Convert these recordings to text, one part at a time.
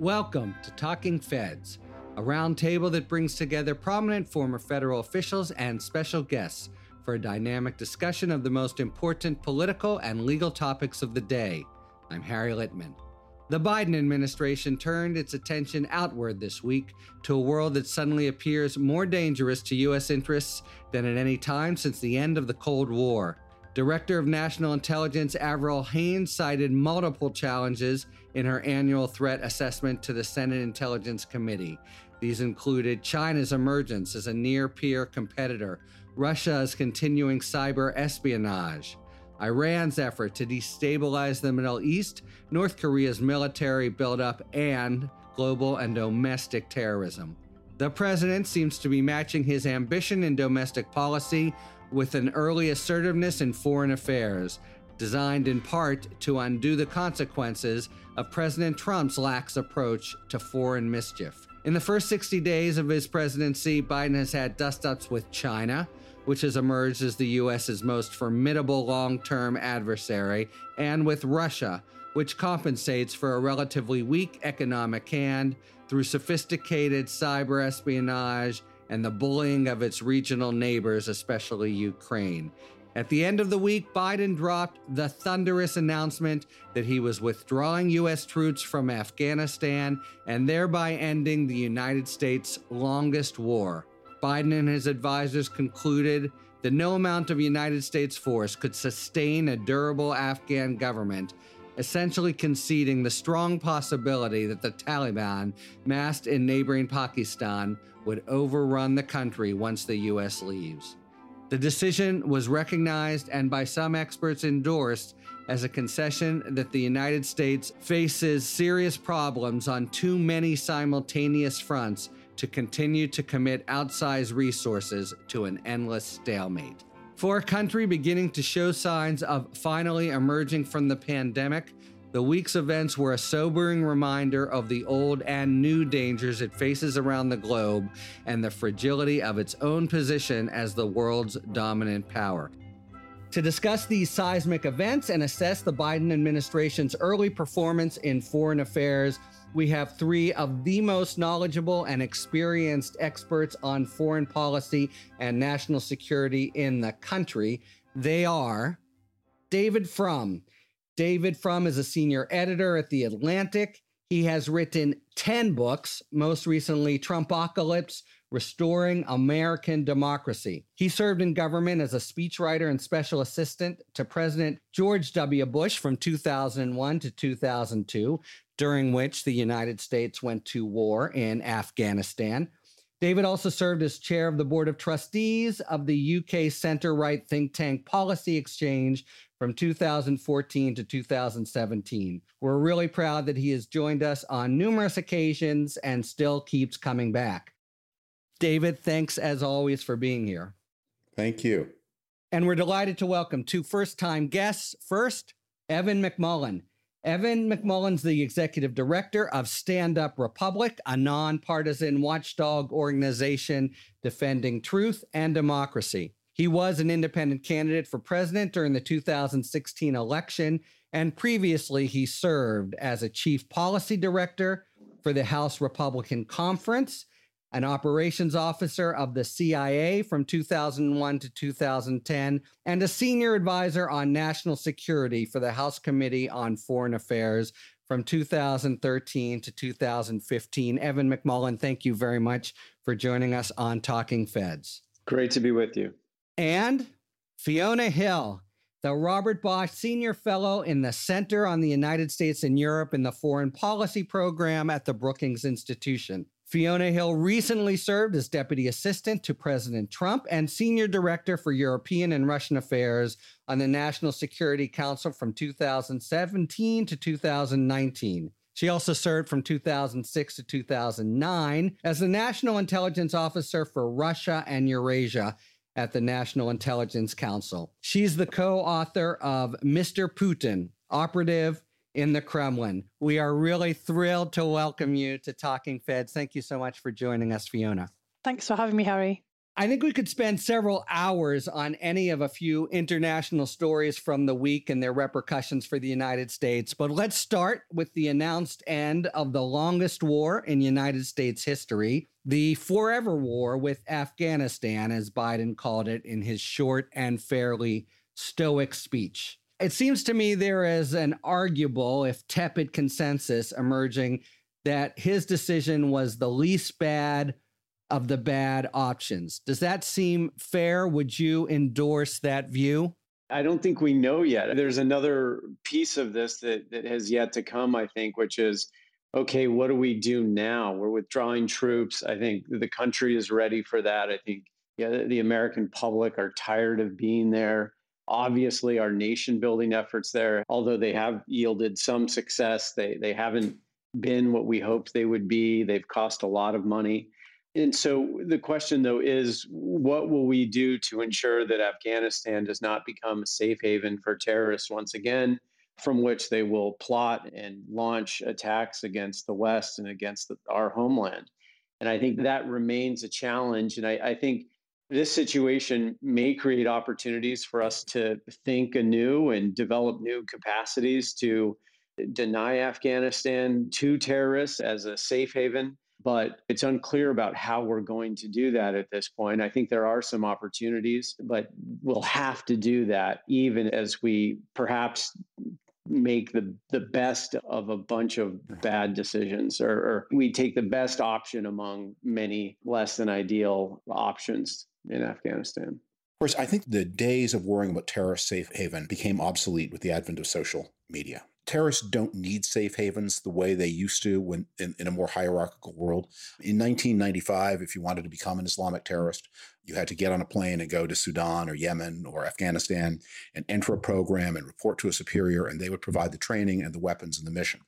Welcome to Talking Feds, a roundtable that brings together prominent former federal officials and special guests for a dynamic discussion of the most important political and legal topics of the day. I'm Harry Litman. The Biden administration turned its attention outward this week to a world that suddenly appears more dangerous to U.S. interests than at any time since the end of the Cold War. Director of National Intelligence Avril Haines cited multiple challenges in her annual threat assessment to the Senate Intelligence Committee. These included China's emergence as a near peer competitor, Russia's continuing cyber espionage, Iran's effort to destabilize the Middle East, North Korea's military buildup, and global and domestic terrorism. The president seems to be matching his ambition in domestic policy with an early assertiveness in foreign affairs, designed in part to undo the consequences of President Trump's lax approach to foreign mischief. In the first 60 days of his presidency, Biden has had dust ups with China, which has emerged as the U.S.'s most formidable long term adversary, and with Russia, which compensates for a relatively weak economic hand through sophisticated cyber espionage and the bullying of its regional neighbors, especially Ukraine. At the end of the week, Biden dropped the thunderous announcement that he was withdrawing U.S. troops from Afghanistan and thereby ending the United States' longest war. Biden and his advisors concluded that no amount of United States force could sustain a durable Afghan government, essentially conceding the strong possibility that the Taliban, massed in neighboring Pakistan, would overrun the country once the U.S. leaves. The decision was recognized and by some experts endorsed as a concession that the United States faces serious problems on too many simultaneous fronts to continue to commit outsized resources to an endless stalemate. For a country beginning to show signs of finally emerging from the pandemic, the week's events were a sobering reminder of the old and new dangers it faces around the globe and the fragility of its own position as the world's dominant power. To discuss these seismic events and assess the Biden administration's early performance in foreign affairs, we have three of the most knowledgeable and experienced experts on foreign policy and national security in the country. They are David Frum. David Frum is a senior editor at The Atlantic. He has written 10 books, most recently, Trumpocalypse Restoring American Democracy. He served in government as a speechwriter and special assistant to President George W. Bush from 2001 to 2002, during which the United States went to war in Afghanistan. David also served as chair of the board of trustees of the UK center right think tank Policy Exchange from 2014 to 2017. We're really proud that he has joined us on numerous occasions and still keeps coming back. David, thanks as always for being here. Thank you. And we're delighted to welcome two first time guests. First, Evan McMullin. Evan McMullin's the executive director of Stand Up Republic, a nonpartisan watchdog organization defending truth and democracy. He was an independent candidate for president during the 2016 election, and previously he served as a chief policy director for the House Republican Conference an operations officer of the CIA from 2001 to 2010, and a senior advisor on national security for the House Committee on Foreign Affairs from 2013 to 2015. Evan McMullin, thank you very much for joining us on Talking Feds. Great to be with you. And Fiona Hill, the Robert Bosch Senior Fellow in the Center on the United States and Europe in the Foreign Policy Program at the Brookings Institution. Fiona Hill recently served as Deputy Assistant to President Trump and Senior Director for European and Russian Affairs on the National Security Council from 2017 to 2019. She also served from 2006 to 2009 as the National Intelligence Officer for Russia and Eurasia at the National Intelligence Council. She's the co author of Mr. Putin Operative in the Kremlin. We are really thrilled to welcome you to Talking Feds. Thank you so much for joining us, Fiona. Thanks for having me, Harry. I think we could spend several hours on any of a few international stories from the week and their repercussions for the United States. But let's start with the announced end of the longest war in United States history, the forever war with Afghanistan, as Biden called it in his short and fairly stoic speech. It seems to me there is an arguable, if tepid, consensus emerging that his decision was the least bad of the bad options. Does that seem fair? Would you endorse that view? I don't think we know yet. There's another piece of this that, that has yet to come, I think, which is okay, what do we do now? We're withdrawing troops. I think the country is ready for that. I think yeah, the, American public are tired of being there. Obviously, our nation building efforts there, although they have yielded some success, they, they haven't been what we hoped they would be. They've cost a lot of money. And so the question, though, is what will we do to ensure that Afghanistan does not become a safe haven for terrorists once again, from which they will plot and launch attacks against the West and against the, our homeland? And I think that remains a challenge. And I, I think this situation may create opportunities for us to think anew and develop new capacities to deny Afghanistan to terrorists as a safe haven but it's unclear about how we're going to do that at this point. I think there are some opportunities, but we'll have to do that even as we perhaps make the the best of a bunch of bad decisions or, or, we take the best option among many less than ideal options in Afghanistan. Of course, I think the days of worrying about terrorist safe haven became obsolete with the advent of social media terrorists don't need safe havens the way they used to when in, in, a more hierarchical world. In 1995, if you wanted to become an Islamic terrorist, you had to get on a plane and go to Sudan or Yemen or Afghanistan and enter a program and report to a superior, and they would provide the training and the weapons and the mission.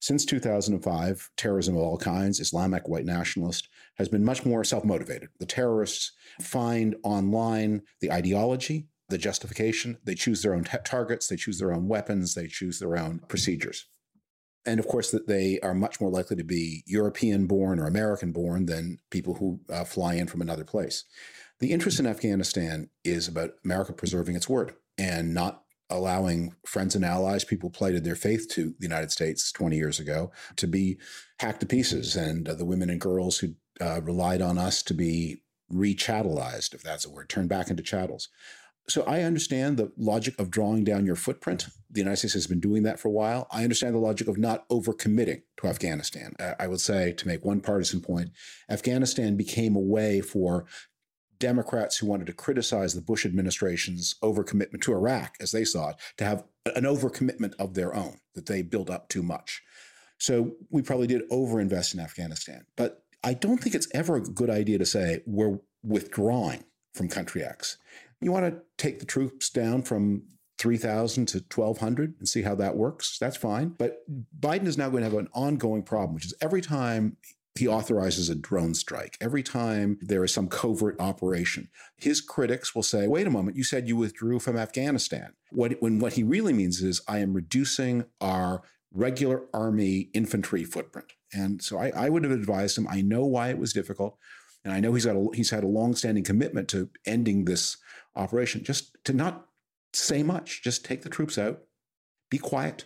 Since 2005, terrorism of all kinds, Islamic, white nationalist, has been much more self motivated. The terrorists find online the ideology, the justification. They choose their own t- targets, they choose their own weapons, they choose their own procedures. And of course, that they are much more likely to be European born or American born than people who uh, fly in from another place. The interest in Afghanistan is about America preserving its word and not allowing friends and allies, people plighted their faith to the United States 20 years ago, to be hacked to pieces. And uh, the women and girls who uh, relied on us to be rechattelized, if that's a word, turned back into chattels. So I understand the logic of drawing down your footprint. The United States has been doing that for a while. I understand the logic of not overcommitting to Afghanistan. I would say, to make one partisan point, Afghanistan became a way for Democrats who wanted to criticize the Bush administration's overcommitment to Iraq, as they saw it, to have an overcommitment of their own, that they built up too much. So we probably did overinvest in Afghanistan. But I don't think it's ever a good idea to say we're withdrawing from country X. You want to take the troops down from 3,000 to 1,200 and see how that works. That's fine. But Biden is now going to have an ongoing problem, which is every time he authorizes a drone strike, every time there is some covert operation, his critics will say, wait a moment, you said you withdrew from Afghanistan. What, when what he really means is, I am reducing our regular army infantry footprint. And so I, I would have advised him, I know why it was difficult. And I know he's got a, he's had a long-standing commitment to ending this operation, just to not say much, just take the troops out, be quiet,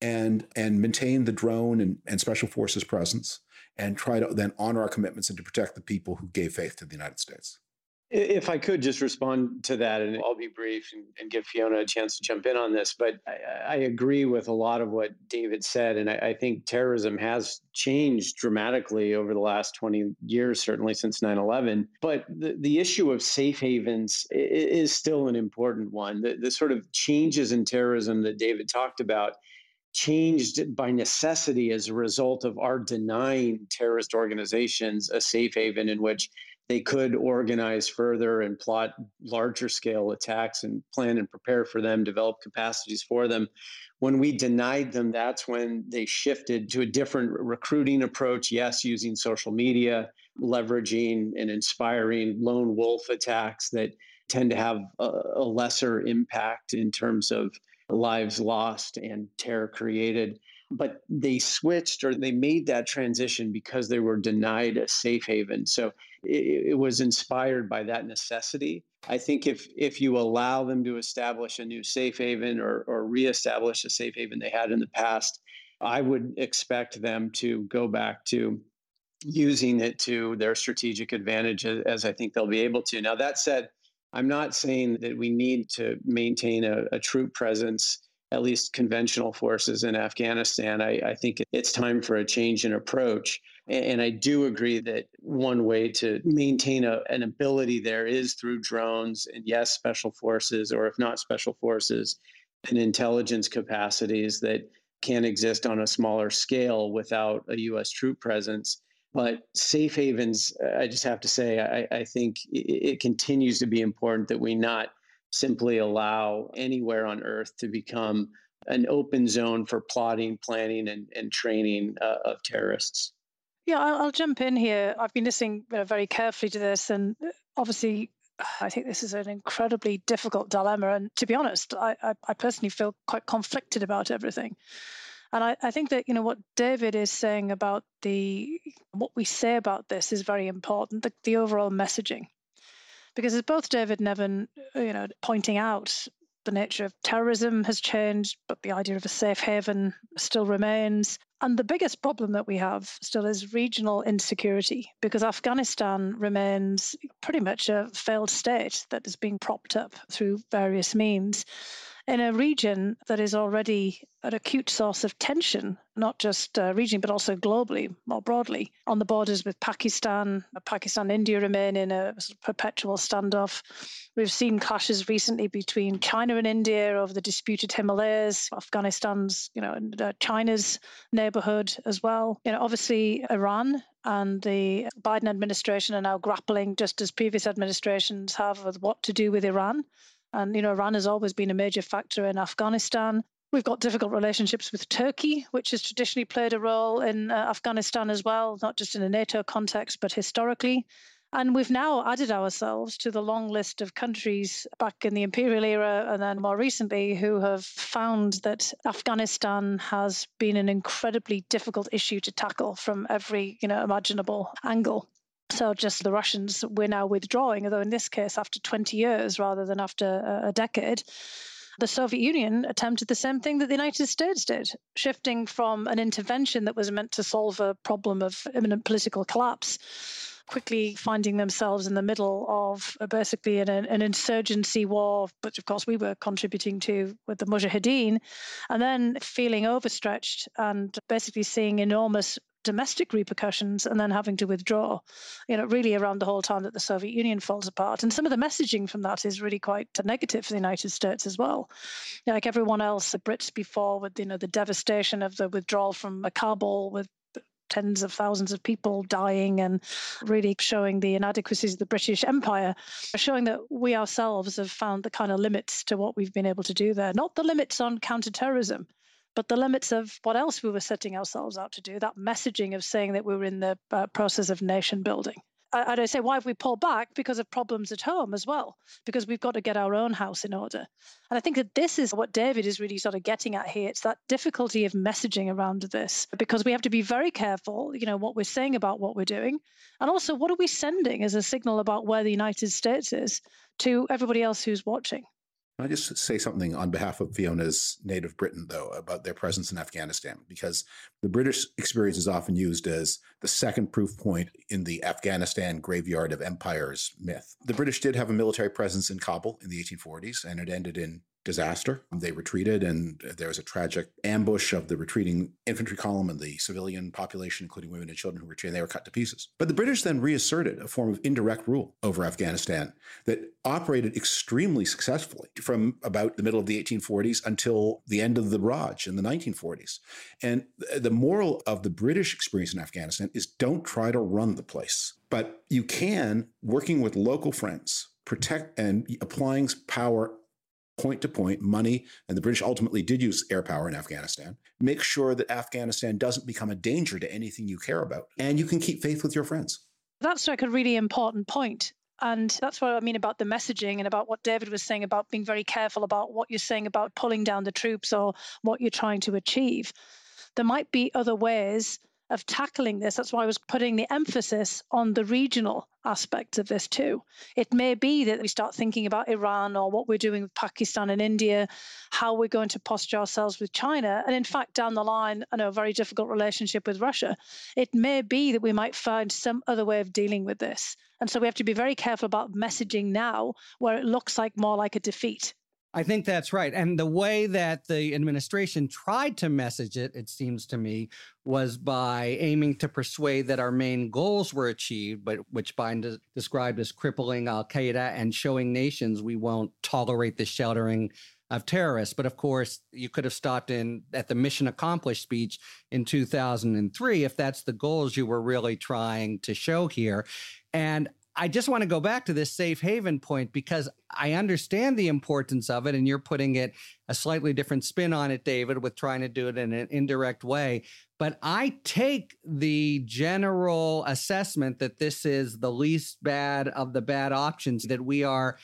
and and maintain the drone and, and special forces presence, and try to then honor our commitments and to protect the people who gave faith to the United States. If I could just respond to that, and I'll be brief and, and give Fiona a chance to jump in on this, but I, I agree with a lot of what David said. And I, I, think terrorism has changed dramatically over the last 20 years, certainly since 9 11. But the, the issue of safe havens is still an important one. The, the sort of changes in terrorism that David talked about changed by necessity as a result of our denying terrorist organizations a safe haven in which they could organize further and plot larger scale attacks and plan and prepare for them, develop capacities for them. When we denied them, that's when they shifted to a different recruiting approach. Yes, using social media, leveraging and inspiring lone wolf attacks that tend to have a, a lesser impact in terms of lives lost and terror created. But they switched or they made that transition because they were denied a safe haven. So it, it, was inspired by that necessity. I think if if you allow them to establish a new safe haven or or reestablish a safe haven they had in the past, I would expect them to go back to using it to their strategic advantage as I think they'll be able to. Now that said, I'm not saying that we need to maintain a, a troop presence at least conventional forces in Afghanistan, I, I, think it's time for a change in approach. And, and I do agree that one way to maintain a, an ability there is through drones and, yes, special forces, or if not special forces, and intelligence capacities that can exist on a smaller scale without a U.S. troop presence. But safe havens, I just have to say, I, I think it, it continues to be important that we not simply allow anywhere on earth to become an open zone for plotting, planning, and, and training uh, of terrorists. Yeah, I'll, I'll, jump in here. I've been listening very carefully to this, and uh, obviously, I think this is an incredibly difficult dilemma. And to be honest, I, I, I personally feel quite conflicted about everything. And I, I, think that you know what David is saying about the what we say about this is very important. The, the overall messaging because as both David and Evan, uh, you know, pointing out, the nature of terrorism has changed, but the idea of a safe haven still remains. And the biggest problem that we have still is regional insecurity, because Afghanistan remains pretty much a failed state that is being propped up through various means in a region that is already an acute source of tension, not just uh, regionally, but also globally, more broadly, on the borders with Pakistan. Pakistan and India remain in a sort of perpetual standoff. We've seen clashes recently between China and India over the disputed Himalayas, Afghanistan's, you know, uh, China's neighborhood as well. You know, obviously, Iran and the Biden administration are now grappling, just as previous administrations have, with what to do with Iran. And, you know, Iran has always been a major factor in Afghanistan. We've got difficult relationships with Turkey, which has traditionally played a role in uh, Afghanistan as well, not just in a NATO context, but historically. And we've now added ourselves to the long list of countries back in the imperial era and then more recently who have found that Afghanistan has been an incredibly difficult issue to tackle from every, you know, imaginable angle. So just the Russians, we're now withdrawing, although in this case after 20 years rather than after a decade. The Soviet Union attempted the same thing that the United States did, shifting from an intervention that was meant to solve a problem of imminent political collapse, quickly finding themselves in the middle of basically an, an insurgency war, which of course we were contributing to with the Mujahideen, and then feeling overstretched and basically seeing enormous domestic repercussions and then having to withdraw, you know, really around the whole time that the Soviet Union falls apart. And some of the messaging from that is really quite negative for the United States as well. You know, like everyone else, the Brits before with, you know, the devastation of the withdrawal from Kabul with tens of thousands of people dying and really showing the inadequacies of the British Empire, showing that we ourselves have found the kind of limits to what we've been able to do there. Not the limits on counterterrorism, but the limits of what else we were setting ourselves out to do, that messaging of saying that we were in the uh, process of nation building. And I say, why have we pulled back? Because of problems at home as well, because we've got to get our own house in order. And I think that this is what David is really sort of getting at here. It's that difficulty of messaging around this, because we have to be very careful, you know, what we're saying about what we're doing. And also, what are we sending as a signal about where the United States is to everybody else who's watching? I just say something on behalf of Fiona's native Britain, though, about their presence in Afghanistan, because the British experience is often used as the second proof point in the Afghanistan graveyard of empires myth. The British did have a military presence in Kabul in the 1840s, and it ended in disaster. They retreated, and there was a tragic ambush of the retreating infantry column and the civilian population, including women and children who retreated. They were cut to pieces. But the British then reasserted a form of indirect rule over Afghanistan that operated extremely successfully from about the middle of the 1840s until the end of the Raj in the 1940s. And the moral of the British experience in Afghanistan is don't try to run the place. But you can, working with local friends, protect and applying power point to point money, and the British ultimately did use air power in Afghanistan. Make sure that Afghanistan doesn't become a danger to anything you care about, and you can keep faith with your friends. That's like a really important point. And that's what I mean about the messaging and about what David was saying about being very careful about what you're saying about pulling down the troops or what you're trying to achieve. there might be other ways of tackling this. That's why I was putting the emphasis on the regional aspects of this too. It may be that we start thinking about Iran or what we're doing with Pakistan and India, how we're going to posture ourselves with China. And in fact, down the line, I know a very difficult relationship with Russia. It may be that we might find some other way of dealing with this. And so we have to be very careful about messaging now where it looks like more like a defeat. I think that's right. And the way that the administration tried to message it, it seems to me, was by aiming to persuade that our main goals were achieved, but which Biden described as crippling Al Qaeda and showing nations we won't tolerate the sheltering of terrorists. But of course, you could have stopped in at the mission accomplished speech in 2003 if that's the goals you were really trying to show here. And I just want to go back to this safe haven point because I understand the importance of it, and you're putting it a slightly different spin on it, David, with trying to do it in an indirect way. But I take the general assessment that this is the least bad of the bad options, that we are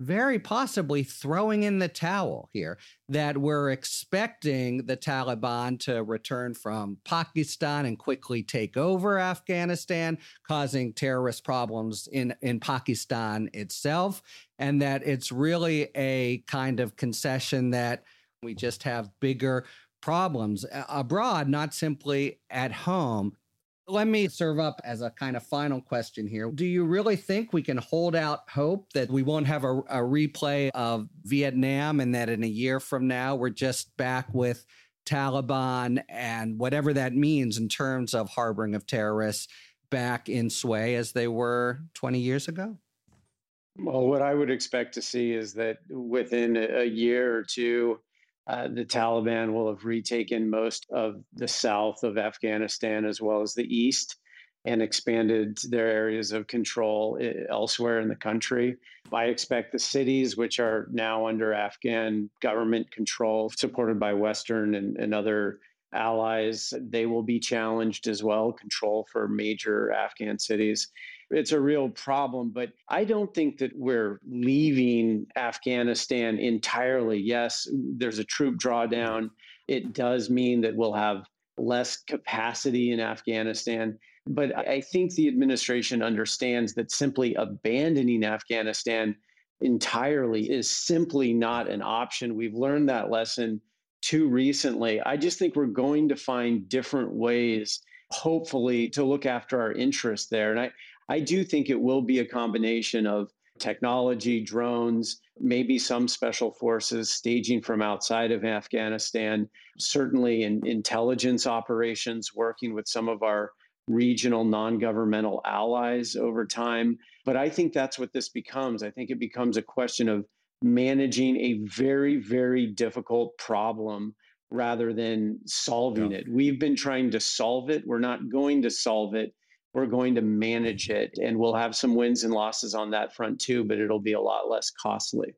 very possibly throwing in the towel here that we're expecting the Taliban to return from Pakistan and quickly take over Afghanistan, causing terrorist problems in, in Pakistan itself, and that it's really a kind of concession that we just have bigger problems uh, abroad, not simply at home. Let me serve up as a kind of final question here. Do you really think we can hold out hope that we won't have a, a, replay of Vietnam and that in a year from now we're just back with Taliban and whatever that means in terms of harboring of terrorists back in sway as they were 20 years ago? Well, what I would expect to see is that within a year or two, uh, the Taliban will have retaken most of the south of Afghanistan as well as the east and expanded their areas of control eh, elsewhere in the country. I expect the cities, which are now under Afghan government control, supported by Western and, and other allies, they will be challenged as well, control for major Afghan cities. It's a real problem, but I don't think that we're leaving Afghanistan entirely. Yes, there's a troop drawdown. It does mean that we'll have less capacity in Afghanistan. But I think the administration understands that simply abandoning Afghanistan entirely is simply not an option. We've learned that lesson too recently. I just think we're going to find different ways, hopefully, to look after our interests there. And I, I do think it will be a combination of technology, drones, maybe some special forces staging from outside of Afghanistan, certainly in intelligence operations, working with some of our regional non governmental allies over time. But I think that's what this becomes. I think it becomes a question of managing a very, very difficult problem rather than solving yeah. it. We've been trying to solve it. We're not going to solve it. We're going to manage it. And we'll have some wins and losses on that front too, but it'll be a lot less costly.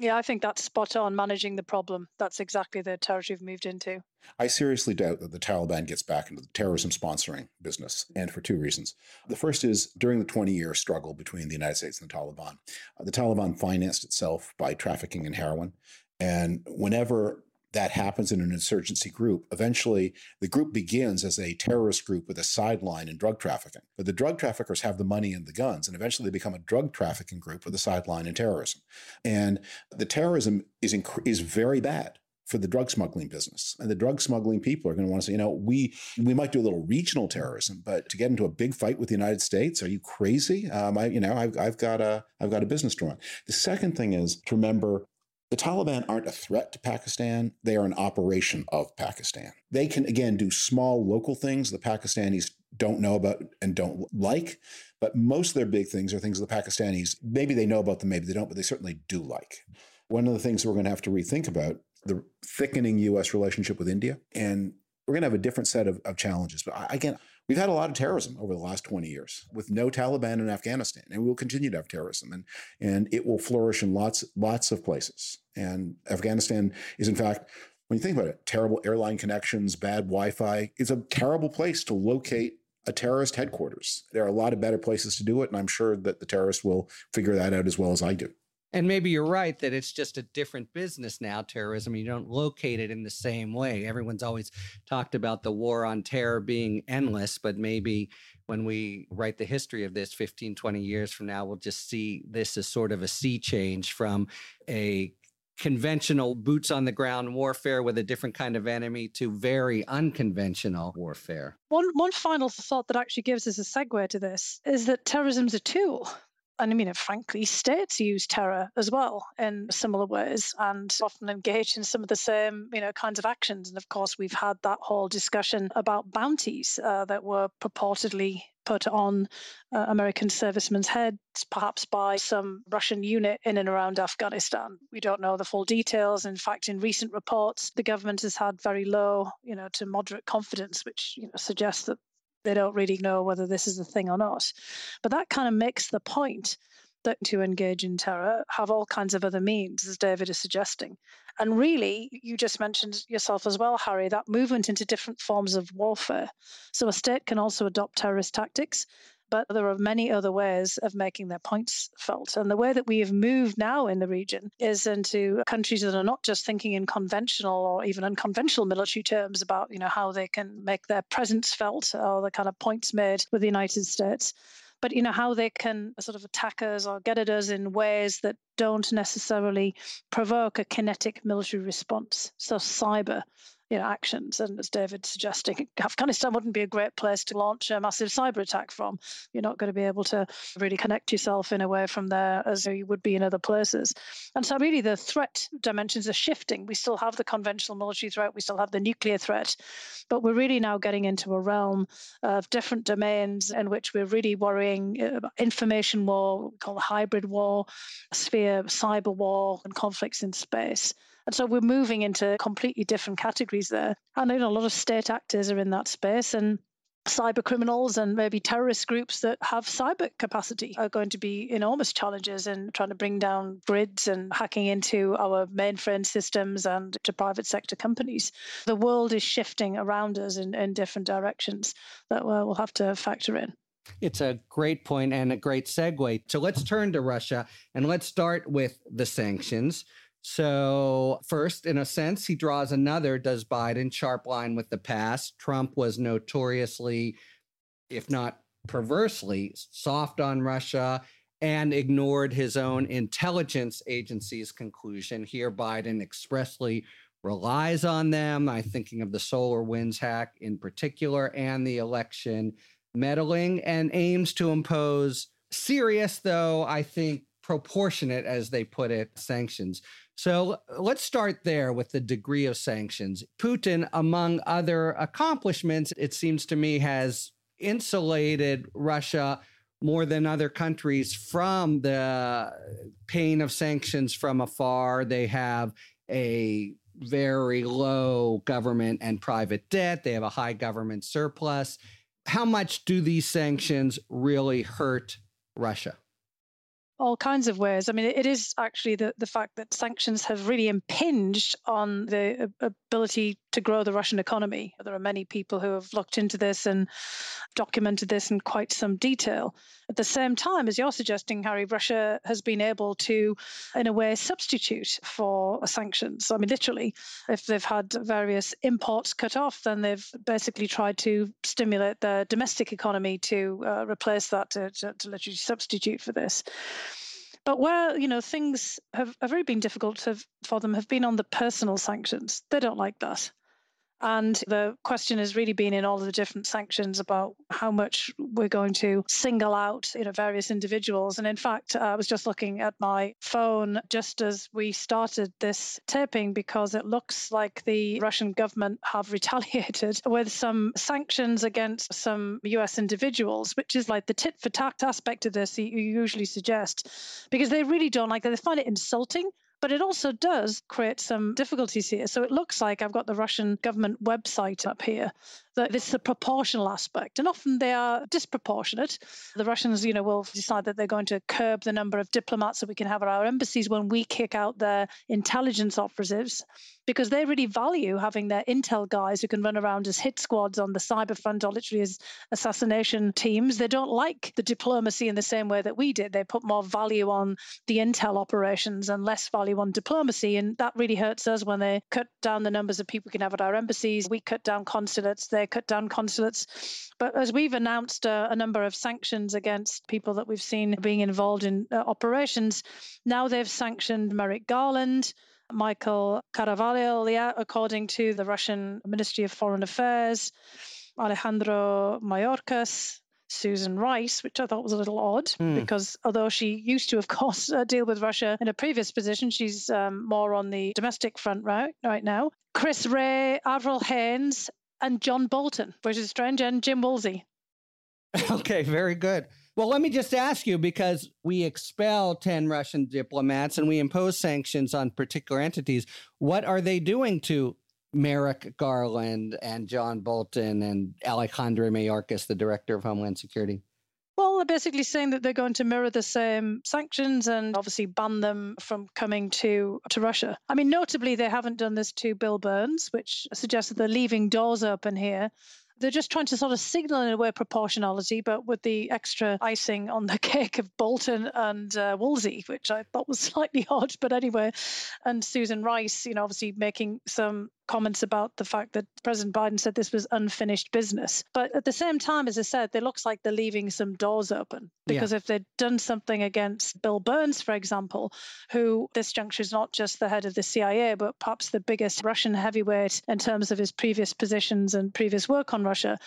Yeah, I think that's spot on managing the problem. That's exactly the territory we've moved into. I seriously doubt that the Taliban gets back into the terrorism sponsoring business, and for two reasons. The first is during the 20 year struggle between the United States and the Taliban, uh, the Taliban financed itself by trafficking in heroin. And whenever that happens in an insurgency group, eventually the group begins as a terrorist group with a sideline in drug trafficking. But the drug traffickers have the money and the guns, and eventually they become a drug trafficking group with a sideline in terrorism. And the terrorism is inc- is very bad for the drug smuggling business. And the drug smuggling people are going to want to say, you know, we we might do a little regional terrorism, but to get into a big fight with the United States, are you crazy? Um, I, you know, I've, I've got a I've got a business to run. The second thing is to remember the Taliban aren't a threat to Pakistan. They are an operation of Pakistan. They can, again, do small local things the Pakistanis don't know about and don't like. But most of their big things are things the Pakistanis, maybe they know about them, maybe they don't, but they certainly do like. One of the things we're going to have to rethink about the thickening U.S. relationship with India. And we're going to have a different set of, of challenges. But again, We've had a lot of terrorism over the last 20 years with no Taliban in Afghanistan, and we will continue to have terrorism, and, and it will flourish in lots, lots of places. And Afghanistan is, in fact, when you think about it, terrible airline connections, bad Wi Fi, it's a terrible place to locate a terrorist headquarters. There are a lot of better places to do it, and I'm sure that the terrorists will figure that out as well as I do. And maybe you're right that it's just a different business now, terrorism. You don't locate it in the same way. Everyone's always talked about the war on terror being endless, but maybe when we write the history of this 15, 20 years from now, we'll just see this as sort of a sea change from a conventional boots on the ground warfare with a different kind of enemy to very unconventional warfare. One one final thought that actually gives us a segue to this is that terrorism's a tool. And I mean, frankly, states use terror as well in similar ways and often engage in some of the same, you know, kinds of actions. And of course, we've had that whole discussion about bounties uh, that were purportedly put on uh, American servicemen's heads, perhaps by some Russian unit in and around Afghanistan. We don't know the full details. In fact, in recent reports, the government has had very low, you know, to moderate confidence, which you know, suggests that they don't really know whether this is a thing or not. But that kind of makes the point that to engage in terror have all kinds of other means, as David is suggesting. And really, you just mentioned yourself as well, Harry, that movement into different forms of warfare. So a state can also adopt terrorist tactics, but there are many other ways of making their points felt. And the way that we have moved now in the region is into countries that are not just thinking in conventional or even unconventional military terms about, you know, how they can make their presence felt or the kind of points made with the United States but you know how they can sort of attack us or get at us in ways that don't necessarily provoke a kinetic military response. So cyber you know, actions. And as David's suggesting, Afghanistan wouldn't be a great place to launch a massive cyber attack from. You're not going to be able to really connect yourself in a way from there as you would be in other places. And so, really, the threat dimensions are shifting. We still have the conventional military threat, we still have the nuclear threat, but we're really now getting into a realm of different domains in which we're really worrying about information war, we call the hybrid war, sphere, cyber war, and conflicts in space. And so we're moving into completely different categories there. And know, a lot of state actors are in that space and cyber criminals and maybe terrorist groups that have cyber capacity are going to be enormous challenges in trying to bring down grids and hacking into our mainframe systems and to private sector companies. The world is shifting around us in, in different directions that we'll have to factor in. It's a great point and a great segue. So let's turn to Russia and let's start with the sanctions. So, first, in a sense, he draws another, does Biden, sharp line with the past. Trump was notoriously, if not perversely, soft on Russia and ignored his own intelligence agency's conclusion. Here, Biden expressly relies on them. I'm thinking of the SolarWinds hack in particular and the election meddling and aims to impose serious, though I think proportionate, as they put it, sanctions. So let's start there with the degree of sanctions. Putin, among other accomplishments, it seems to me, has insulated Russia more than other countries from the pain of sanctions from afar. They have a very low government and private debt, they have a high government surplus. How much do these sanctions really hurt Russia? All kinds of ways. I mean, it is actually the, the fact that sanctions have really impinged on the uh, ability to grow the Russian economy. There are many people who have looked into this and documented this in quite some detail. At the same time, as you're suggesting, Harry, Russia has been able to, in a way, substitute for sanctions. I mean, literally, if they've had various imports cut off, then they've basically tried to stimulate their domestic economy to uh, replace that, to, to, to literally substitute for this. But where you know things have, have really been difficult for them have been on the personal sanctions. They don't like that. And the question has really been in all of the different sanctions about how much we're going to single out you know, various individuals. And in fact, I was just looking at my phone just as we started this taping because it looks like the Russian government have retaliated with some sanctions against some US individuals, which is like the tit for tat aspect of this you usually suggest, because they really don't like it. They find it insulting but it also does create some difficulties here. So it looks like I've got the Russian government website up here. That is the proportional aspect, and often they are disproportionate. The Russians, you know, will decide that they're going to curb the number of diplomats that we can have at our embassies when we kick out their intelligence operatives because they really value having their intel guys who can run around as hit squads on the cyber front or literally as assassination teams. They don't like the diplomacy in the same way that we did. They put more value on the intel operations and less value on diplomacy. And that really hurts us when they cut down the numbers of people we can have at our embassies. We cut down consulates, they cut down consulates. But as we've announced uh, a number of sanctions against people that we've seen being involved in uh, operations, now they've sanctioned Merrick Garland. Michael Carvajal, according to the Russian Ministry of Foreign Affairs, Alejandro Mayorkas, Susan Rice, which I thought was a little odd mm. because although she used to, of course, uh, deal with Russia in a previous position, she's um, more on the domestic front right, right now. Chris Wray, Avril Haines, and John Bolton, which is strange, and Jim Woolsey. Okay, very good. Well, let me just ask you because we expel 10 Russian diplomats and we impose sanctions on particular entities. What are they doing to Merrick Garland and John Bolton and Alejandro Mayorkas, the director of Homeland Security? Well, they're basically saying that they're going to mirror the same sanctions and obviously ban them from coming to, to Russia. I mean, notably, they haven't done this to Bill Burns, which suggests that they're leaving doors open here they're just trying to sort of signal in a way proportionality, but with the extra icing on the cake of Bolton and uh, Woolsey, which I thought was slightly odd. But anyway, and Susan Rice, you know, obviously making some comments about the fact that President Biden said this was unfinished business. But at the same time, as I said, it looks like they're leaving some doors open because yeah. if they'd done something against Bill Burns, for example, who this juncture is not just the head of the CIA, but perhaps the biggest Russian heavyweight in terms of his previous positions and previous work on Russia,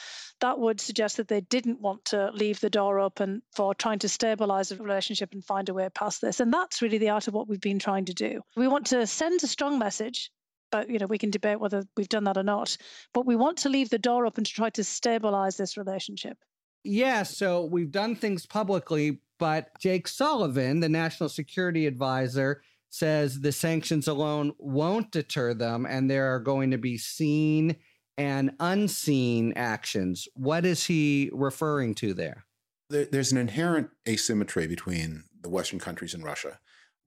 that would suggest that they didn't want to leave the door open for trying to stabilize the relationship and find a way past this. And that's really the art of what we've been trying to do. We want to send a strong message but you know we can debate whether we've done that or not. But we want to leave the door open to try to stabilize this relationship. Yeah so we've done things publicly but jake sullivan the national security advisor says the sanctions alone won't deter them and there are going to be seen and unseen actions. What is he referring to there? There's an inherent asymmetry between the western countries and russia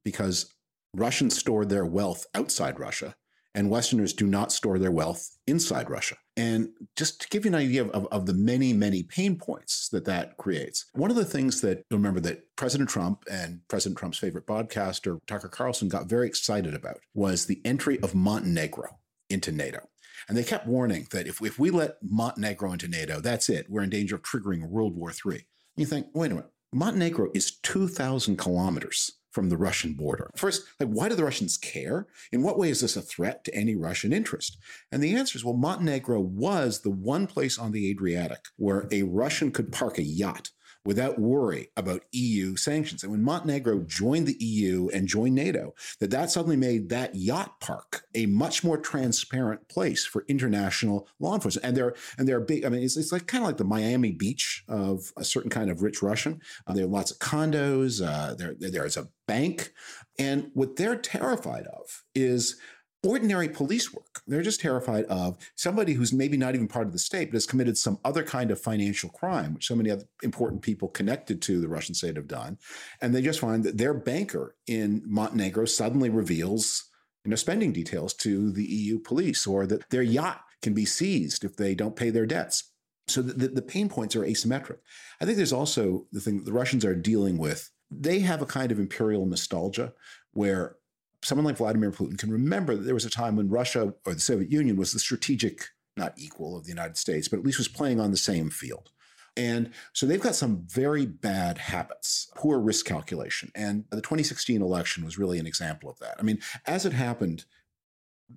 because russians store their wealth outside russia and Westerners do not store their wealth inside Russia. And just to give you an idea of, of, of, the many, many pain points that that creates, one of the things that remember that President Trump and President Trump's favorite podcaster, Tucker Carlson, got very excited about was the entry of Montenegro into NATO. And they kept warning that if, if we let Montenegro into NATO, that's it. We're in danger of triggering World War III. And You think, wait a minute, Montenegro is 2,000 kilometers from the Russian border. First, like, why do the Russians care? In what way is this a threat to any Russian interest? And the answer is well, Montenegro was the one place on the Adriatic where a Russian could park a yacht without worry about EU sanctions. And when Montenegro joined the EU and joined NATO, that that suddenly made that yacht park a much more transparent place for international law enforcement. And they're and they're big. I mean, it's, it's like kind of like the Miami Beach of a certain kind of rich Russian. Uh, there are lots of condos. Uh, there there's a bank, and what they're terrified of is ordinary police work. They're just terrified of somebody who's maybe not even part of the state, but has committed some other kind of financial crime, which so many other important people connected to the Russian state have done. And they just find that their banker in Montenegro suddenly reveals you know, spending details to the EU police or that their yacht can be seized if they don't pay their debts. So the, the pain points are asymmetric. I think there's also the thing that the Russians are dealing with. They have a kind of imperial nostalgia where someone like Vladimir Putin can remember that there was a time when Russia or the Soviet Union was the strategic, not equal of the United States, but at least was playing on the same field. And so they've got some very bad habits, poor risk calculation. And the 2016 election was really an example of that. I mean, as it happened,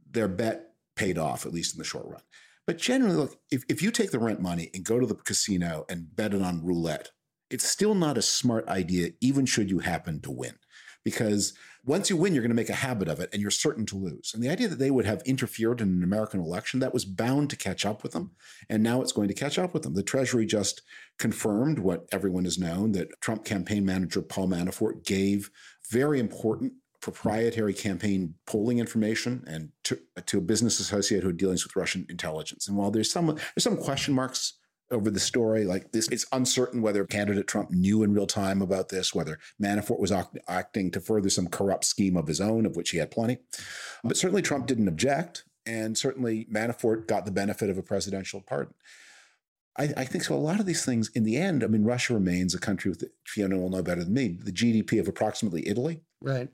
their bet paid off, at least in the short run. But generally, look, if, if you take the rent money and go to the casino and bet it on roulette, it's still not a smart idea, even should you happen to win because once you win, you're going to make a habit of it and you're certain to lose. And the idea that they would have interfered in an American election, that was bound to catch up with them. And now it's going to catch up with them. The Treasury just confirmed what everyone has known that Trump campaign manager Paul Manafort gave very important proprietary campaign polling information and to, to a business associate who had dealings with Russian intelligence. And while there's some there's some question marks over the story. Like this, it's uncertain whether candidate Trump knew in real time about this, whether Manafort was act- acting to further some corrupt scheme of his own, of which he had plenty. But certainly Trump didn't object, and certainly Manafort got the benefit of a presidential pardon. I, I, think so. A lot of these things, in the end, I mean, Russia remains a country with, Fiona will know better than me, the GDP of approximately Italy. Right.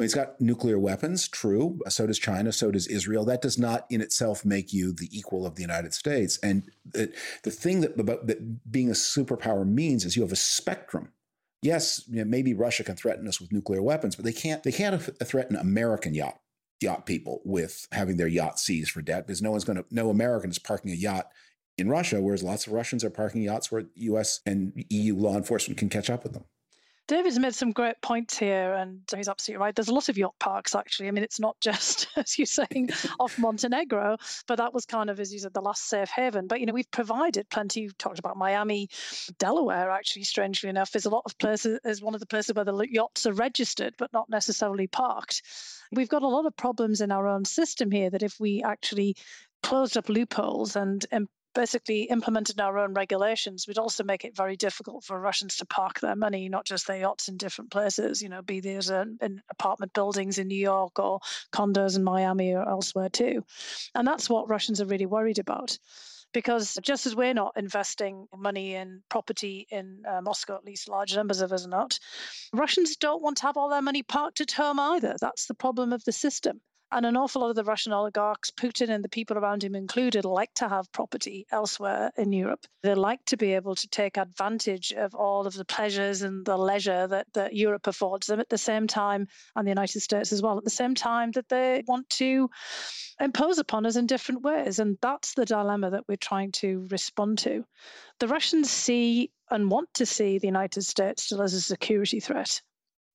Mean, it's got nuclear weapons, true. So does China, so does Israel. That does not in itself make you the equal of the United States. And the, the thing that about that being a superpower means is you have a spectrum. Yes, you know, maybe Russia can threaten us with nuclear weapons, but they can't. They can't threaten American yacht yacht people with having their yacht seized for debt because no one's going to. No American is parking a yacht in Russia, whereas lots of Russians are parking yachts where U.S. and EU law enforcement can catch up with them. David's made some great points here, and he's absolutely right. There's a lot of yacht parks, actually. I mean, it's not just, as you're saying, off Montenegro, but that was kind of, as you said, the last safe haven. But, you know, we've provided plenty. You talked about Miami, Delaware, actually, strangely enough, is a lot of places, is one of the places where the yachts are registered, but not necessarily parked. We've got a lot of problems in our own system here that if we actually closed up loopholes and, and basically implemented our own regulations would also make it very difficult for Russians to park their money, not just their yachts in different places, you know, be these uh, in apartment buildings in New York or condos in Miami or elsewhere too. And that's what Russians are really worried about. Because just as we're not investing money in property in uh, Moscow, at least large numbers of us are not, Russians don't want to have all their money parked at home either. That's the problem of the system. And an awful lot of the Russian oligarchs, Putin and the people around him included, like to have property elsewhere in Europe. They like to be able to take advantage of all of the pleasures and the leisure that, that Europe affords them at the same time, and the United States as well, at the same time that they want to impose upon us in different ways. And that's the dilemma that we're trying to respond to. The Russians see and want to see the United States still as a security threat.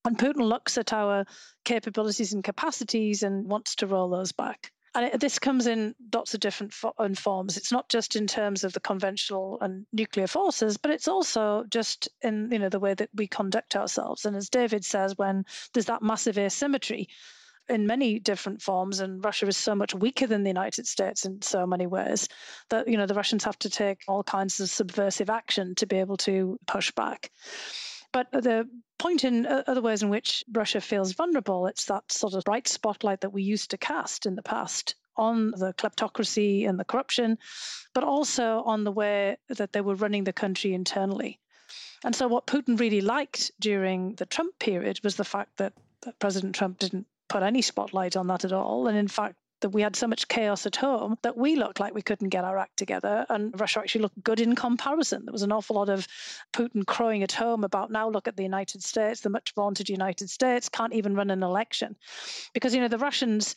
And Putin looks at our capabilities and capacities and wants to roll those back. And it, this comes in lots of different fo- forms. It's not just in terms of the conventional and nuclear forces, but it's also just in you know the way that we conduct ourselves. And as David says, when there's that massive asymmetry in many different forms, and Russia is so much weaker than the United States in so many ways that you know the Russians have to take all kinds of subversive action to be able to push back. But the point in other ways in which Russia feels vulnerable, it's that sort of bright spotlight that we used to cast in the past on the kleptocracy and the corruption, but also on the way that they were running the country internally. And so, what Putin really liked during the Trump period was the fact that, that President Trump didn't put any spotlight on that at all. And in fact, that we had so much chaos at home that we looked like we couldn't get our act together. And Russia actually looked good in comparison. There was an awful lot of Putin crowing at home about now look at the United States, the much vaunted United States can't even run an election. Because, you know, the Russians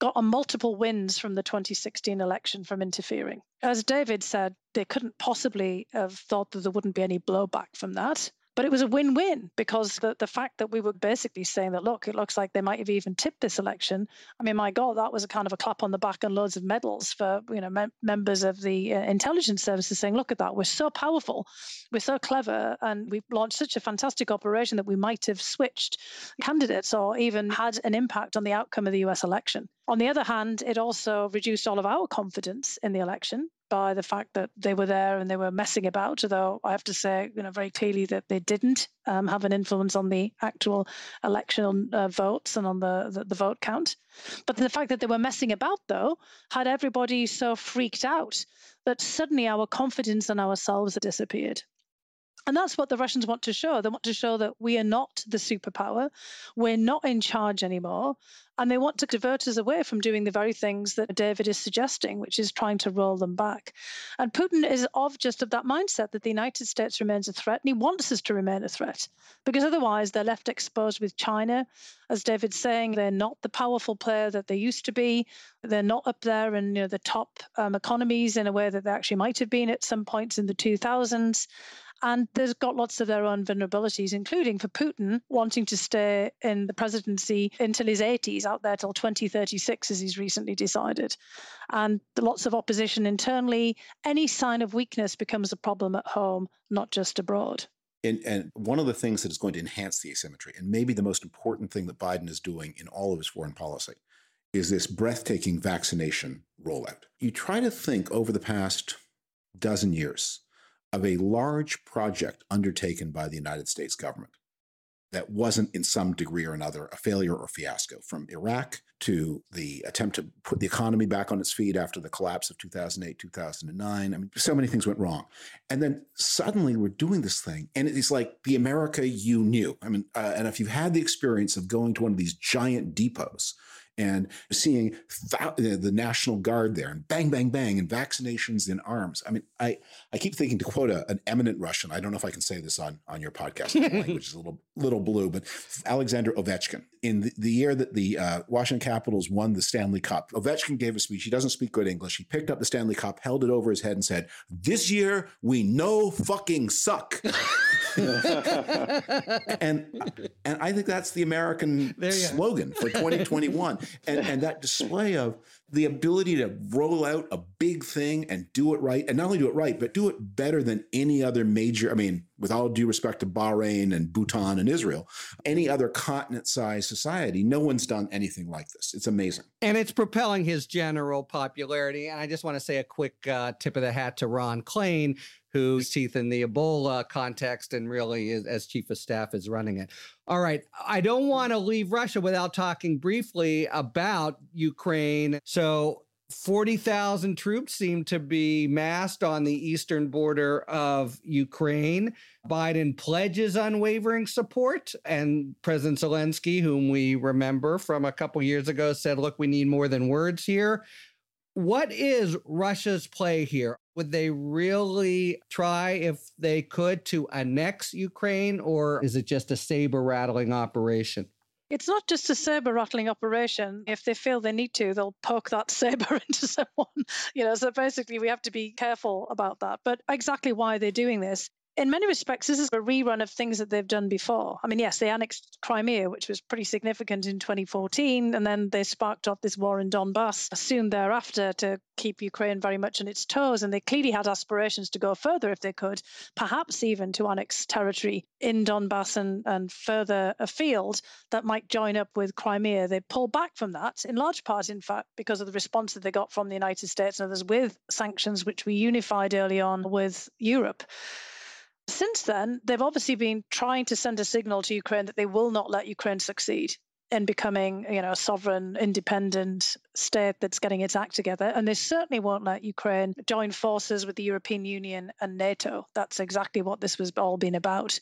got on multiple wins from the 2016 election from interfering. As David said, they couldn't possibly have thought that there wouldn't be any blowback from that. But it was a win win because the, the fact that we were basically saying that, look, it looks like they might have even tipped this election. I mean, my God, that was a kind of a clap on the back and loads of medals for, you know, mem- members of the uh, intelligence services saying, look at that, we're so powerful, we're so clever, and we've launched such a fantastic operation that we might have switched candidates or even had an impact on the outcome of the US election. On the other hand, it also reduced all of our confidence in the election by the fact that they were there and they were messing about, although I have to say, you know, very clearly that they didn't um, have an influence on the actual election uh, votes and on the, the, the vote count. But the fact that they were messing about, though, had everybody so freaked out that suddenly our confidence in ourselves had disappeared. And that's what the Russians want to show. They want to show that we are not the superpower. We're not in charge anymore. And they want to divert us away from doing the very things that David is suggesting, which is trying to roll them back. And Putin is of just of that mindset that the United States remains a threat, and he wants us to remain a threat, because otherwise they're left exposed with China. As David's saying, they're not the powerful player that they used to be. They're not up there in you know, the top um, economies in a way that they actually might have been at some points in the 2000s and they've got lots of their own vulnerabilities, including for Putin wanting to stay in the presidency until his 80s, out there till 2036, as he's recently decided. And lots of opposition internally. Any sign of weakness becomes a problem at home, not just abroad. And, and, one of the things that is going to enhance the asymmetry, and maybe the most important thing that Biden is doing in all of his foreign policy, is this breathtaking vaccination rollout. You try to think over the past dozen years of a large project undertaken by the United States government that wasn't in some degree or another a failure or fiasco from Iraq to the attempt to put the economy back on its feet after the collapse of 2008, 2009. I mean, so many things went wrong. And then suddenly we're doing this thing, and it's like the America you knew. I mean, uh, and if you've had the experience of going to one of these giant depots and seeing the National Guard there and bang, bang, bang, and vaccinations in arms. I mean, I, I keep thinking to quote a, an eminent Russian. I don't know if I can say this on, on your podcast. language is a little little blue, but Alexander Ovechkin in the, the year that the uh, Washington Capitals won the Stanley Cup, Ovechkin gave a speech. He doesn't speak good English. He picked up the Stanley Cup, held it over his head, and said, "This year we no fucking suck." and and I think that's the American slogan for 2021. and and that display of the ability to roll out a big thing and do it right, and not only do it right, but do it better than any other major. I mean, with all due respect to Bahrain and Bhutan and Israel, any other continent-sized society, no one's done anything like this. It's amazing, and it's propelling his general popularity. And I just want to say a quick uh, tip of the hat to Ron Klain, whose teeth in the Ebola context and really is, as chief of staff is running it. All right. I don't mm-hmm. want to leave Russia without talking briefly about Ukraine. So 40,000 troops seem to be massed on the eastern border of Ukraine. Biden pledges unwavering support. And President Zelensky, whom we remember from a couple years ago, said, look, we need more than words here. What is Russia's play here? Would they really try, if they could, to annex Ukraine, or is it just a saber rattling operation? It's not just a saber rattling operation. If they feel they need to, they'll poke that saber into someone. You know, so basically we have to be careful about that. But exactly why they're doing this in many respects, this is a rerun of things that they've done before. I mean, yes, they annexed Crimea, which was pretty significant in 2014, and then they sparked off this war in Donbass soon thereafter to keep Ukraine very much on its toes. And they clearly had aspirations to go further if they could, perhaps even to annex territory in Donbass and, and further afield that might join up with Crimea. They pulled back from that, in large part, in fact, because of the response that they got from the United States and others with sanctions, which we unified early on with Europe. Since then, they've obviously been trying to send a signal to Ukraine that they will not let Ukraine succeed in becoming, you know, a sovereign, independent state that's getting its act together. And they certainly won't let Ukraine join forces with the European Union and NATO. That's exactly what this was all been about.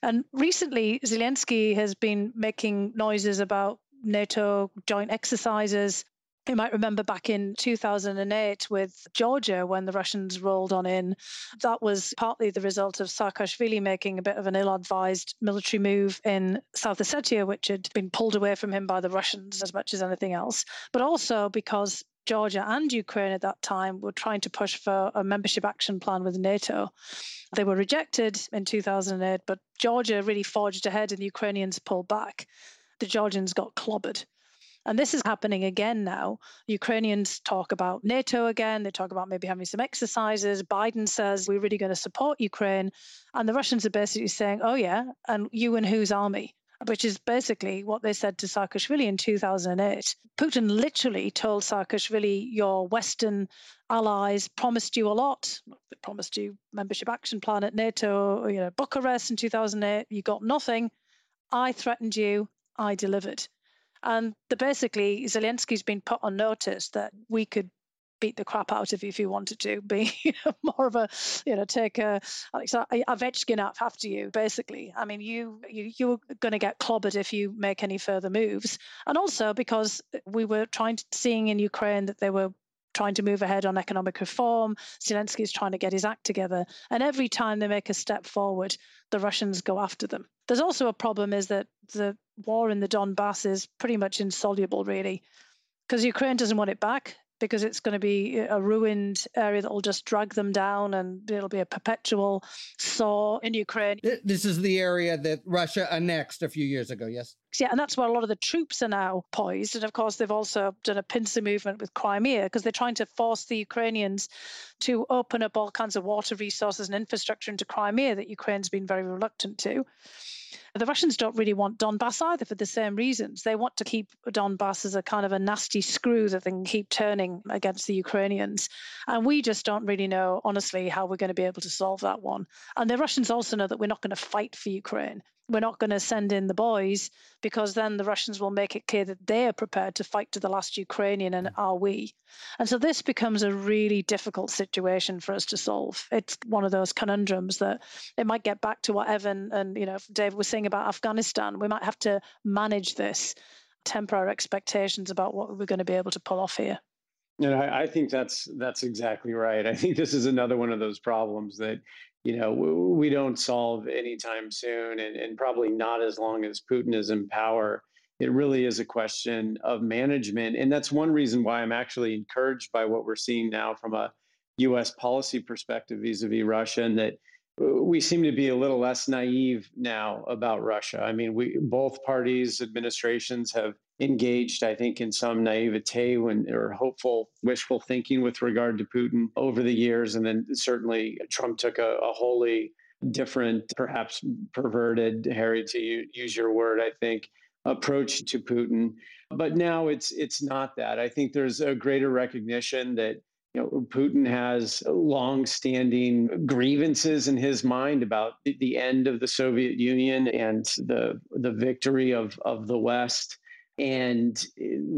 And recently, Zelensky has been making noises about NATO joint exercises you might remember back in 2008 with Georgia when the Russians rolled on in. That was partly the result of Saakashvili making a bit of an ill advised military move in South Ossetia, which had been pulled away from him by the Russians as much as anything else, but also because Georgia and Ukraine at that time were trying to push for a membership action plan with NATO. They were rejected in 2008, but Georgia really forged ahead and the Ukrainians pulled back. The Georgians got clobbered. And this is happening again now. Ukrainians talk about NATO again. They talk about maybe having some exercises. Biden says, we're really going to support Ukraine. And the Russians are basically saying, oh, yeah, and you and whose army? Which is basically what they said to Saakashvili in 2008. Putin literally told Saakashvili, your Western allies promised you a lot. They promised you membership action plan at NATO, you know, Bucharest in 2008. You got nothing. I threatened you. I delivered. And the, basically, Zelensky's been put on notice that we could beat the crap out of you if you wanted to. Be more of a, you know, take a Ovechkin up after you. Basically, I mean, you you you're going to get clobbered if you make any further moves. And also because we were trying to seeing in Ukraine that they were trying to move ahead on economic reform. Zelensky is trying to get his act together. And every time they make a step forward, the Russians go after them. There's also a problem is that the war in the Donbass is pretty much insoluble, really, because Ukraine doesn't want it back because it's going to be a ruined area that will just drag them down and it'll be a perpetual sore in Ukraine. This is the area that Russia annexed a few years ago, yes? Yeah, and that's where a lot of the troops are now poised. And of course, they've also done a pincer movement with Crimea because they're trying to force the Ukrainians to open up all kinds of water resources and infrastructure into Crimea that Ukraine's been very reluctant to. The Russians don't really want Donbass either for the same reasons. They want to keep Donbass as a kind of a nasty screw that they can keep turning against the Ukrainians. And we just don't really know, honestly, how we're going to be able to solve that one. And the Russians also know that we're not going to fight for Ukraine we're not going to send in the boys because then the Russians will make it clear that they are prepared to fight to the last Ukrainian, and mm. are we? And so this becomes a really difficult situation for us to solve. It's one of those conundrums that it might get back to what Evan and you know Dave was saying about Afghanistan. We might have to manage this, temper our expectations about what we're going to be able to pull off here. And I, I, think that's that's exactly right. I think this is another one of those problems that you know we don't solve anytime soon and, and probably not as long as putin is in power it really is a question of management and that's one reason why i'm actually encouraged by what we're seeing now from a us policy perspective vis-a-vis russia and that uh, we seem to be a little less naive now about Russia. I mean, we both parties, administrations have engaged, I think, in some naivete when or hopeful, wishful thinking with regard to Putin over the years, and then certainly Trump took a, a wholly different, perhaps perverted, Harry, to use your word, I think, approach to Putin. But now it's it's not that. I think there's a greater recognition that you know, Putin has long-standing grievances in his mind about the end of the Soviet Union and the the victory of of the West, and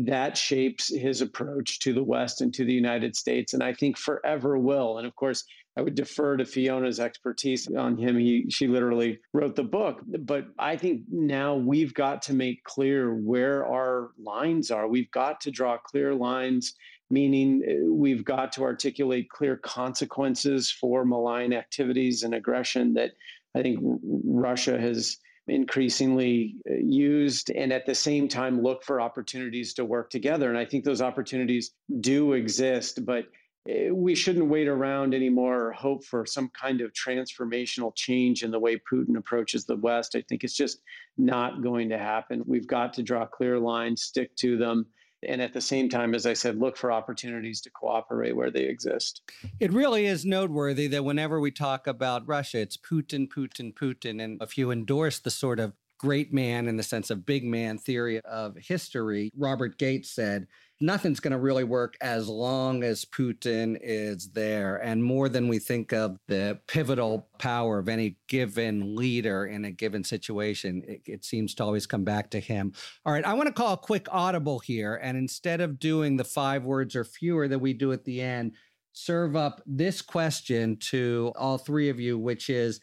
that shapes his approach to the West and to the United States, and I think forever will. And of course, I would defer to Fiona's expertise on him. He she literally wrote the book, but I think now we've got to make clear where our lines are. We've got to draw clear lines meaning uh, we've got to articulate clear consequences for malign activities and aggression that I think Russia has increasingly uh, used and at the same time look for opportunities to work together and i think those opportunities do exist but uh, we shouldn't wait around anymore or hope for some kind of transformational change in the way Putin approaches the West. I think it's just not going to happen. We've got to draw clear lines, stick to them, and at the same time, as I said, look for opportunities to cooperate where they exist. It really is noteworthy that whenever we talk about Russia, it's Putin, Putin, Putin. And if you endorse the sort of great man in the sense of big man theory of history, Robert Gates said, nothing's going to really work as long as Putin is there. And more than we think of the pivotal power of any given leader in a given situation, it, it, seems to always come back to him. All right, I want to call a quick audible here. And instead of doing the five words or fewer that we do at the end, serve up this question to all three of you, which is,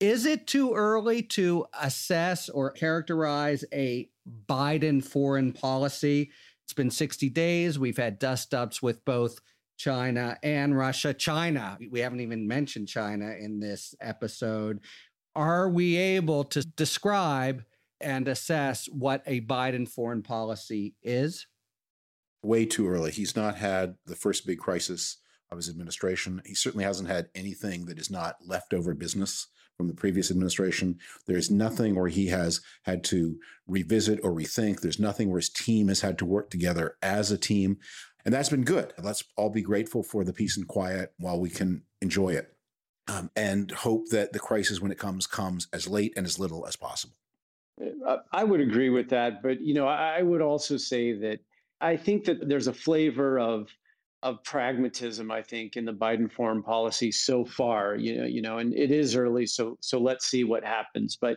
is it too early to assess or characterize a Biden foreign policy? It's been 60 days. We've had dust ups with both China and Russia. China, we haven't even mentioned China in this episode. Are we able to describe and assess what a Biden foreign policy is? Way too early. He's not had the first big crisis of his administration. He certainly hasn't had anything that is not leftover business from the previous administration. There's nothing where he has had to revisit or rethink. There's nothing where his team has had to work together as a team. And that's been good. Let's all be grateful for the peace and quiet while we can enjoy it um, and hope that the crisis, when it comes, comes as late and as little as possible. Uh, I would agree with that. But, you know, I would also say that I think that there's a flavor of of pragmatism, I think, in the Biden foreign policy so far. You know, you know, and it is early, so so let's see what happens. But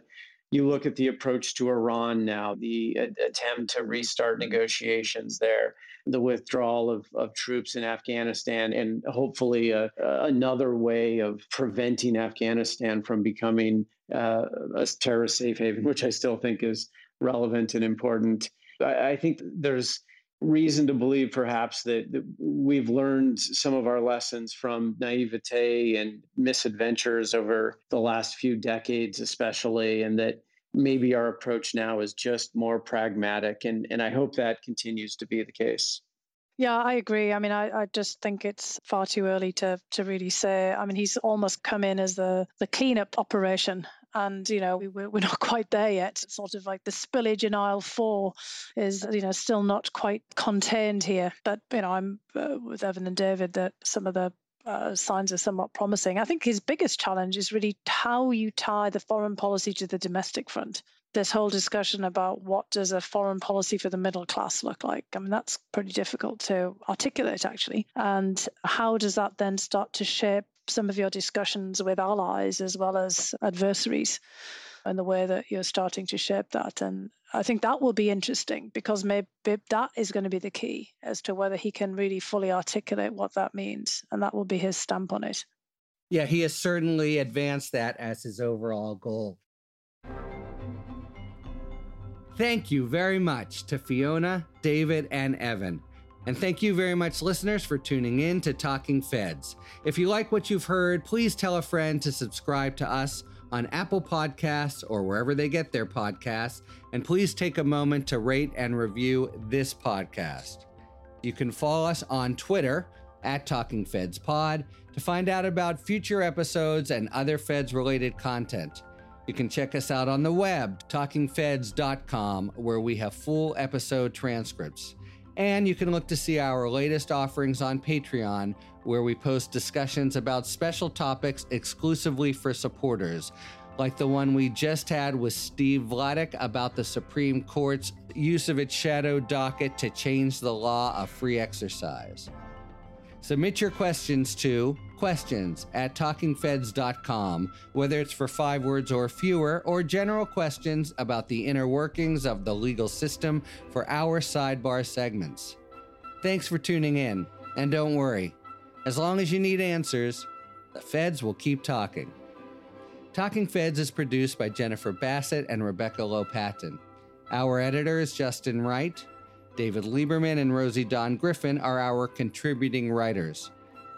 you look at the approach to Iran now, the attempt to restart negotiations there, the withdrawal of, of troops in Afghanistan, and hopefully a, a, another way of preventing Afghanistan from becoming uh, a terrorist safe haven, which I still think is relevant and important. I, I think there's reason to believe perhaps that, that, we've learned some of our lessons from naivete and misadventures over the last few decades especially and that maybe our approach now is just more pragmatic and, and i hope that continues to be the case yeah, I agree. I mean, I, I just think it's far too early to to really say. I mean, he's almost come in as the the cleanup operation, and you know we, we're not quite there yet. Sort of like the spillage in aisle four is you know still not quite contained here. But you know, I'm uh, with Evan and David that some of the uh, signs are somewhat promising. I think his biggest challenge is really how you tie the foreign policy to the domestic front. This whole discussion about what does a foreign policy for the middle class look like? I mean, that's pretty difficult to articulate, actually. And how does that then start to shape some of your discussions with allies as well as adversaries? and the way that you're starting to shape that. And I think that will be interesting because maybe that is going to be the key as to whether he can really fully articulate what that means. And that will be his stamp on it. Yeah, he has certainly advanced that as his overall goal. Thank you very much to Fiona, David, and Evan. And thank you very much, listeners, for tuning in to Talking Feds. If you like what you've heard, please tell a friend to subscribe to us on Apple Podcasts or wherever they get their podcasts. And please take a moment to rate and review this podcast. You can follow us on Twitter at Talking Feds Pod to find out about future episodes and other Feds related content. You can check us out on the web, talkingfeds.com, where we have full episode transcripts. And you can look to see our latest offerings on Patreon, where we post discussions about special topics exclusively for supporters, like the one we just had with Steve Vladeck about the Supreme Court's use of its shadow docket to change the law of free exercise. Submit your questions to questions at talkingfeds.com, whether it's for five words or fewer, or general questions about the inner workings of the legal system for our sidebar segments. Thanks for tuning in, and don't worry, as long as you need answers, the feds will keep talking. Talking Feds is produced by Jennifer Bassett and Rebecca Lopatin. Our editor is Justin Wright. David Lieberman and Rosie Don Griffin are our contributing writers.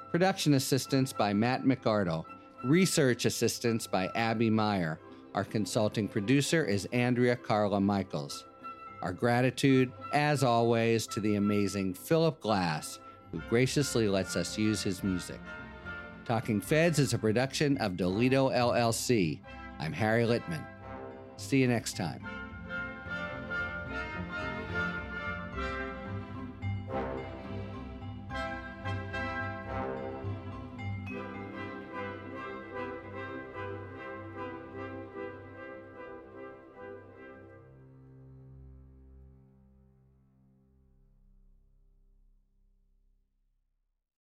Production assistance by Matt McArdle. Research assistance by Abby Meyer. Our consulting producer is Andrea Carla Michaels. Our gratitude, as always, to the amazing Philip Glass, who graciously lets us use his music. Talking Feds is a production of Dolito LLC. I'm Harry Litman. See you next time.